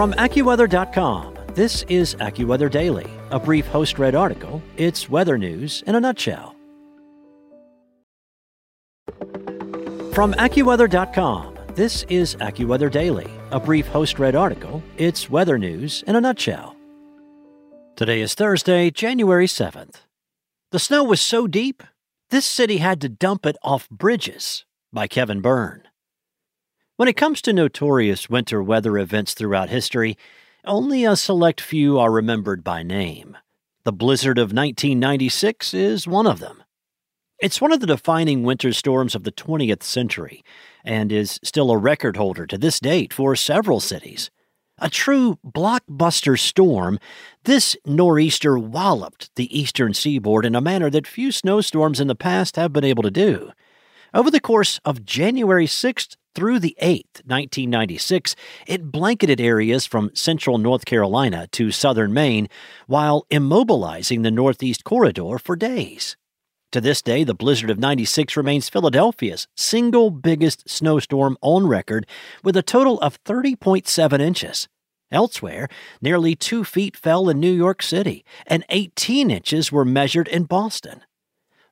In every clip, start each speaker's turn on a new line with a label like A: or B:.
A: From AccuWeather.com, this is AccuWeather Daily, a brief host read article. It's weather news in a nutshell. From AccuWeather.com, this is AccuWeather Daily, a brief host read article. It's weather news in a nutshell. Today is Thursday, January 7th. The snow was so deep, this city had to dump it off bridges by Kevin Byrne. When it comes to notorious winter weather events throughout history, only a select few are remembered by name. The blizzard of 1996 is one of them. It's one of the defining winter storms of the 20th century and is still a record holder to this date for several cities. A true blockbuster storm, this nor'easter walloped the eastern seaboard in a manner that few snowstorms in the past have been able to do. Over the course of January 6th through the 8th, 1996, it blanketed areas from central North Carolina to southern Maine while immobilizing the Northeast Corridor for days. To this day, the blizzard of 96 remains Philadelphia's single biggest snowstorm on record with a total of 30.7 inches. Elsewhere, nearly two feet fell in New York City, and 18 inches were measured in Boston.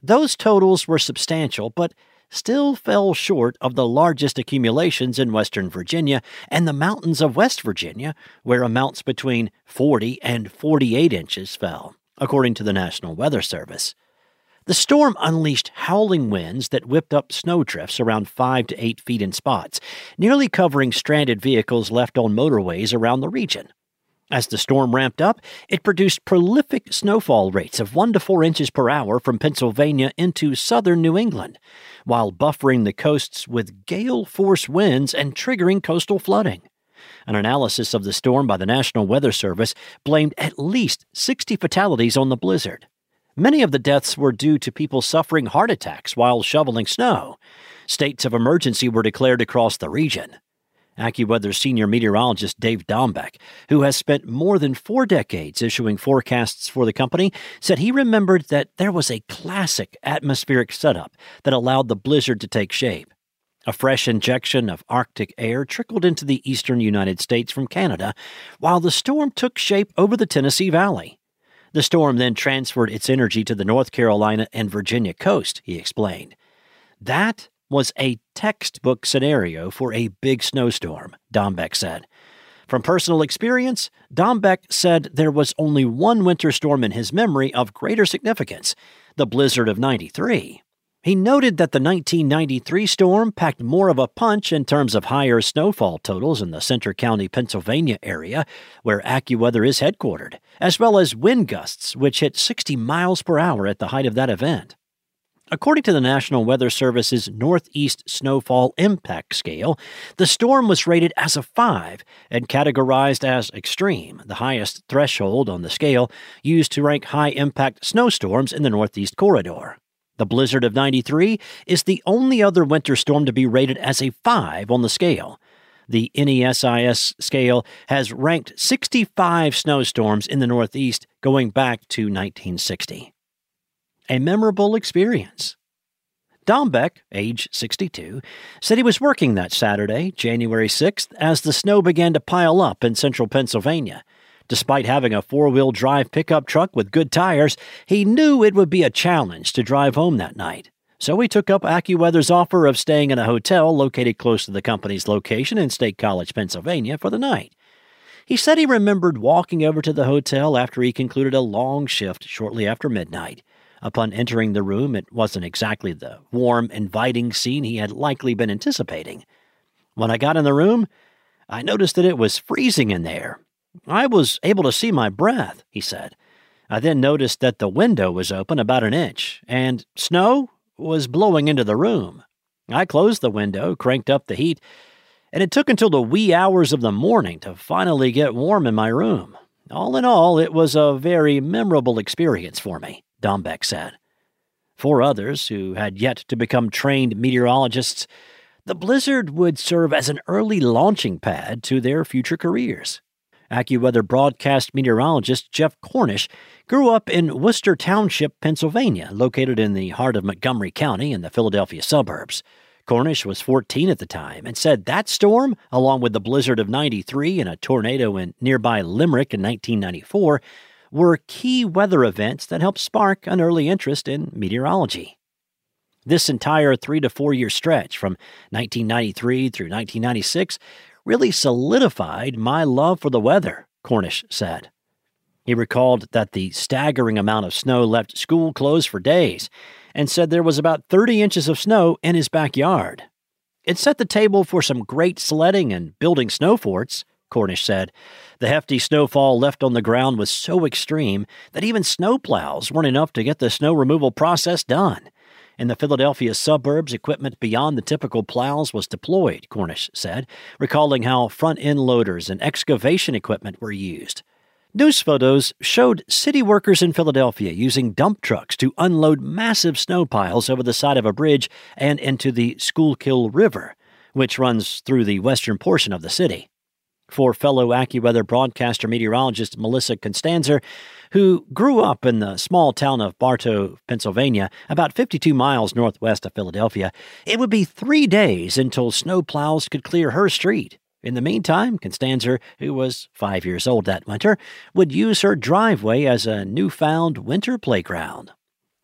A: Those totals were substantial, but still fell short of the largest accumulations in Western Virginia and the mountains of West Virginia, where amounts between 40 and 48 inches fell, according to the National Weather Service. The storm unleashed howling winds that whipped up snowdrifts around 5 to 8 feet in spots, nearly covering stranded vehicles left on motorways around the region. As the storm ramped up, it produced prolific snowfall rates of 1 to 4 inches per hour from Pennsylvania into southern New England, while buffering the coasts with gale force winds and triggering coastal flooding. An analysis of the storm by the National Weather Service blamed at least 60 fatalities on the blizzard. Many of the deaths were due to people suffering heart attacks while shoveling snow. States of emergency were declared across the region. AccuWeather senior meteorologist Dave Dombek, who has spent more than four decades issuing forecasts for the company, said he remembered that there was a classic atmospheric setup that allowed the blizzard to take shape. A fresh injection of Arctic air trickled into the eastern United States from Canada, while the storm took shape over the Tennessee Valley. The storm then transferred its energy to the North Carolina and Virginia coast, he explained. That was a textbook scenario for a big snowstorm, Dombek said. From personal experience, Dombek said there was only one winter storm in his memory of greater significance the blizzard of 93. He noted that the 1993 storm packed more of a punch in terms of higher snowfall totals in the Centre County, Pennsylvania area, where AccuWeather is headquartered, as well as wind gusts, which hit 60 miles per hour at the height of that event. According to the National Weather Service's Northeast Snowfall Impact Scale, the storm was rated as a 5 and categorized as extreme, the highest threshold on the scale used to rank high impact snowstorms in the Northeast Corridor. The blizzard of 93 is the only other winter storm to be rated as a 5 on the scale. The NESIS scale has ranked 65 snowstorms in the Northeast going back to 1960 a memorable experience. Dombek, age 62, said he was working that Saturday, January 6th, as the snow began to pile up in central Pennsylvania. Despite having a four wheel drive pickup truck with good tires, he knew it would be a challenge to drive home that night. So he took up AccuWeather's offer of staying in a hotel located close to the company's location in State College, Pennsylvania, for the night. He said he remembered walking over to the hotel after he concluded a long shift shortly after midnight. Upon entering the room, it wasn't exactly the warm, inviting scene he had likely been anticipating. When I got in the room, I noticed that it was freezing in there. I was able to see my breath, he said. I then noticed that the window was open about an inch, and snow was blowing into the room. I closed the window, cranked up the heat, and it took until the wee hours of the morning to finally get warm in my room. All in all, it was a very memorable experience for me. Dombek said. For others, who had yet to become trained meteorologists, the blizzard would serve as an early launching pad to their future careers. AccuWeather broadcast meteorologist Jeff Cornish grew up in Worcester Township, Pennsylvania, located in the heart of Montgomery County in the Philadelphia suburbs. Cornish was 14 at the time and said that storm, along with the blizzard of 93 and a tornado in nearby Limerick in 1994, were key weather events that helped spark an early interest in meteorology. This entire three to four year stretch from 1993 through 1996 really solidified my love for the weather, Cornish said. He recalled that the staggering amount of snow left school closed for days and said there was about 30 inches of snow in his backyard. It set the table for some great sledding and building snow forts, Cornish said. The hefty snowfall left on the ground was so extreme that even snowplows weren't enough to get the snow removal process done. In the Philadelphia suburbs, equipment beyond the typical plows was deployed, Cornish said, recalling how front end loaders and excavation equipment were used. News photos showed city workers in Philadelphia using dump trucks to unload massive snow piles over the side of a bridge and into the Schuylkill River, which runs through the western portion of the city. For fellow AccuWeather broadcaster meteorologist Melissa Constanza, who grew up in the small town of Barto, Pennsylvania, about 52 miles northwest of Philadelphia, it would be three days until snow plows could clear her street. In the meantime, Constanza, who was five years old that winter, would use her driveway as a newfound winter playground.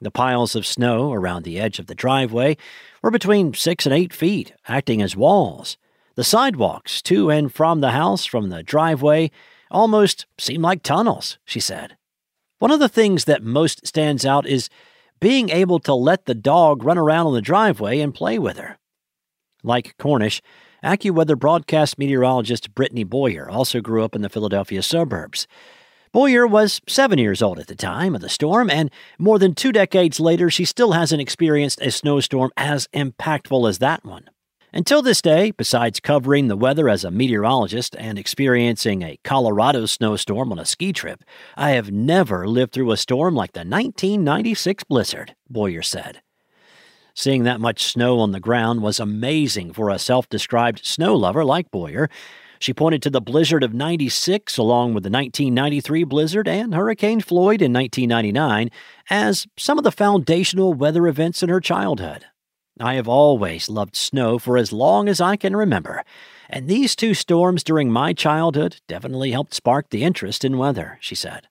A: The piles of snow around the edge of the driveway were between six and eight feet, acting as walls. The sidewalks to and from the house from the driveway almost seem like tunnels, she said. One of the things that most stands out is being able to let the dog run around on the driveway and play with her. Like Cornish, AccuWeather broadcast meteorologist Brittany Boyer also grew up in the Philadelphia suburbs. Boyer was seven years old at the time of the storm, and more than two decades later, she still hasn't experienced a snowstorm as impactful as that one. Until this day, besides covering the weather as a meteorologist and experiencing a Colorado snowstorm on a ski trip, I have never lived through a storm like the 1996 blizzard, Boyer said. Seeing that much snow on the ground was amazing for a self described snow lover like Boyer. She pointed to the blizzard of 96 along with the 1993 blizzard and Hurricane Floyd in 1999 as some of the foundational weather events in her childhood. I have always loved snow for as long as I can remember, and these two storms during my childhood definitely helped spark the interest in weather, she said.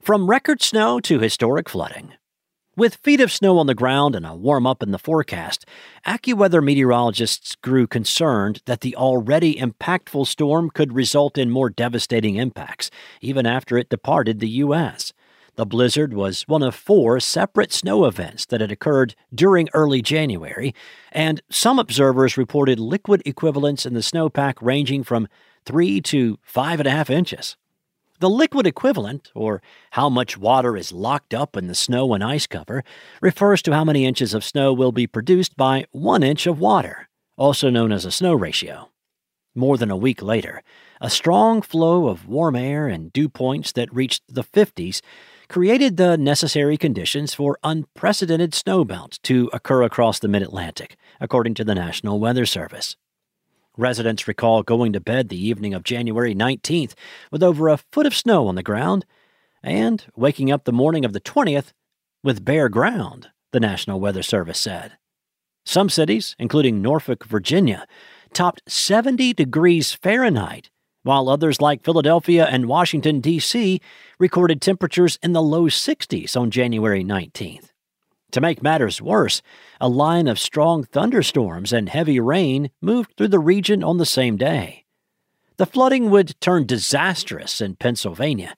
A: From record snow to historic flooding, with feet of snow on the ground and a warm up in the forecast, AccuWeather meteorologists grew concerned that the already impactful storm could result in more devastating impacts, even after it departed the U.S. The blizzard was one of four separate snow events that had occurred during early January, and some observers reported liquid equivalents in the snowpack ranging from three to five and a half inches. The liquid equivalent, or how much water is locked up in the snow and ice cover, refers to how many inches of snow will be produced by one inch of water, also known as a snow ratio. More than a week later, a strong flow of warm air and dew points that reached the 50s created the necessary conditions for unprecedented snowmelt to occur across the mid Atlantic, according to the National Weather Service. Residents recall going to bed the evening of January 19th with over a foot of snow on the ground and waking up the morning of the 20th with bare ground, the National Weather Service said. Some cities, including Norfolk, Virginia, topped 70 degrees Fahrenheit, while others like Philadelphia and Washington, D.C., recorded temperatures in the low 60s on January 19th. To make matters worse, a line of strong thunderstorms and heavy rain moved through the region on the same day. The flooding would turn disastrous in Pennsylvania.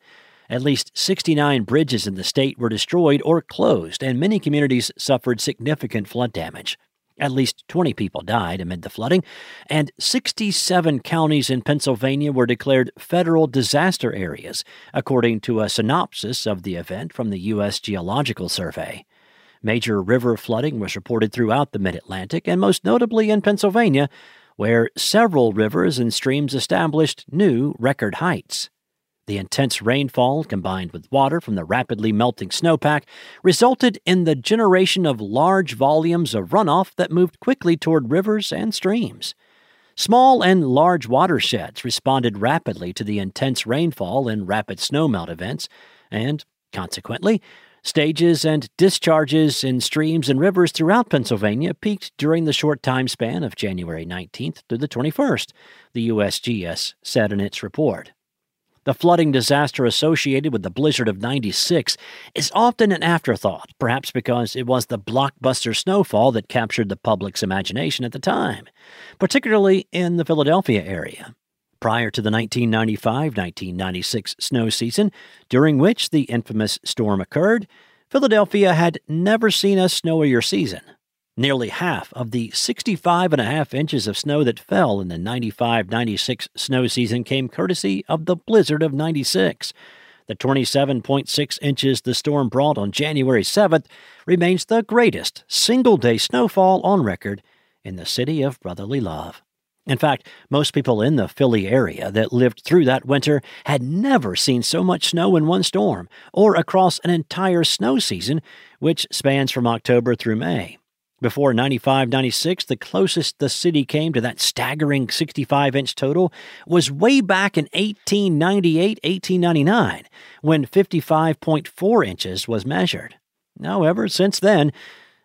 A: At least 69 bridges in the state were destroyed or closed, and many communities suffered significant flood damage. At least 20 people died amid the flooding, and 67 counties in Pennsylvania were declared federal disaster areas, according to a synopsis of the event from the U.S. Geological Survey. Major river flooding was reported throughout the mid Atlantic and most notably in Pennsylvania, where several rivers and streams established new record heights. The intense rainfall, combined with water from the rapidly melting snowpack, resulted in the generation of large volumes of runoff that moved quickly toward rivers and streams. Small and large watersheds responded rapidly to the intense rainfall and rapid snowmelt events, and, consequently, Stages and discharges in streams and rivers throughout Pennsylvania peaked during the short time span of January 19th through the 21st, the USGS said in its report. The flooding disaster associated with the blizzard of 96 is often an afterthought, perhaps because it was the blockbuster snowfall that captured the public's imagination at the time, particularly in the Philadelphia area prior to the 1995 1996 snow season, during which the infamous storm occurred, Philadelphia had never seen a snowier season. Nearly half of the 65 and a half inches of snow that fell in the 95 96 snow season came courtesy of the blizzard of 96. The 27.6 inches the storm brought on January 7th remains the greatest single day snowfall on record in the city of brotherly love. In fact, most people in the Philly area that lived through that winter had never seen so much snow in one storm, or across an entire snow season, which spans from October through May. Before 95 96, the closest the city came to that staggering 65 inch total was way back in 1898 1899, when 55.4 inches was measured. However, since then,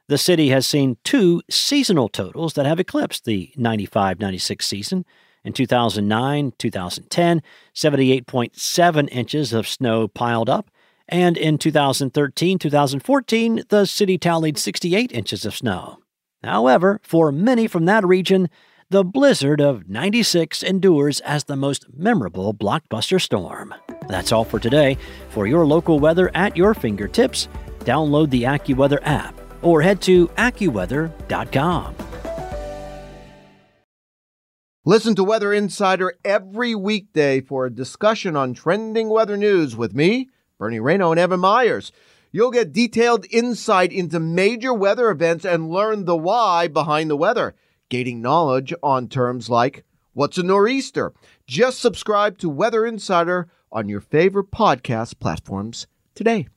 A: the city has seen two seasonal totals that have eclipsed the 95 96 season. In 2009 2010, 78.7 inches of snow piled up, and in 2013 2014, the city tallied 68 inches of snow. However, for many from that region, the blizzard of 96 endures as the most memorable blockbuster storm. That's all for today. For your local weather at your fingertips, download the AccuWeather app or head to AccuWeather.com.
B: Listen to Weather Insider every weekday for a discussion on trending weather news with me, Bernie Rayno, and Evan Myers. You'll get detailed insight into major weather events and learn the why behind the weather, gaining knowledge on terms like what's a nor'easter. Just subscribe to Weather Insider on your favorite podcast platforms today.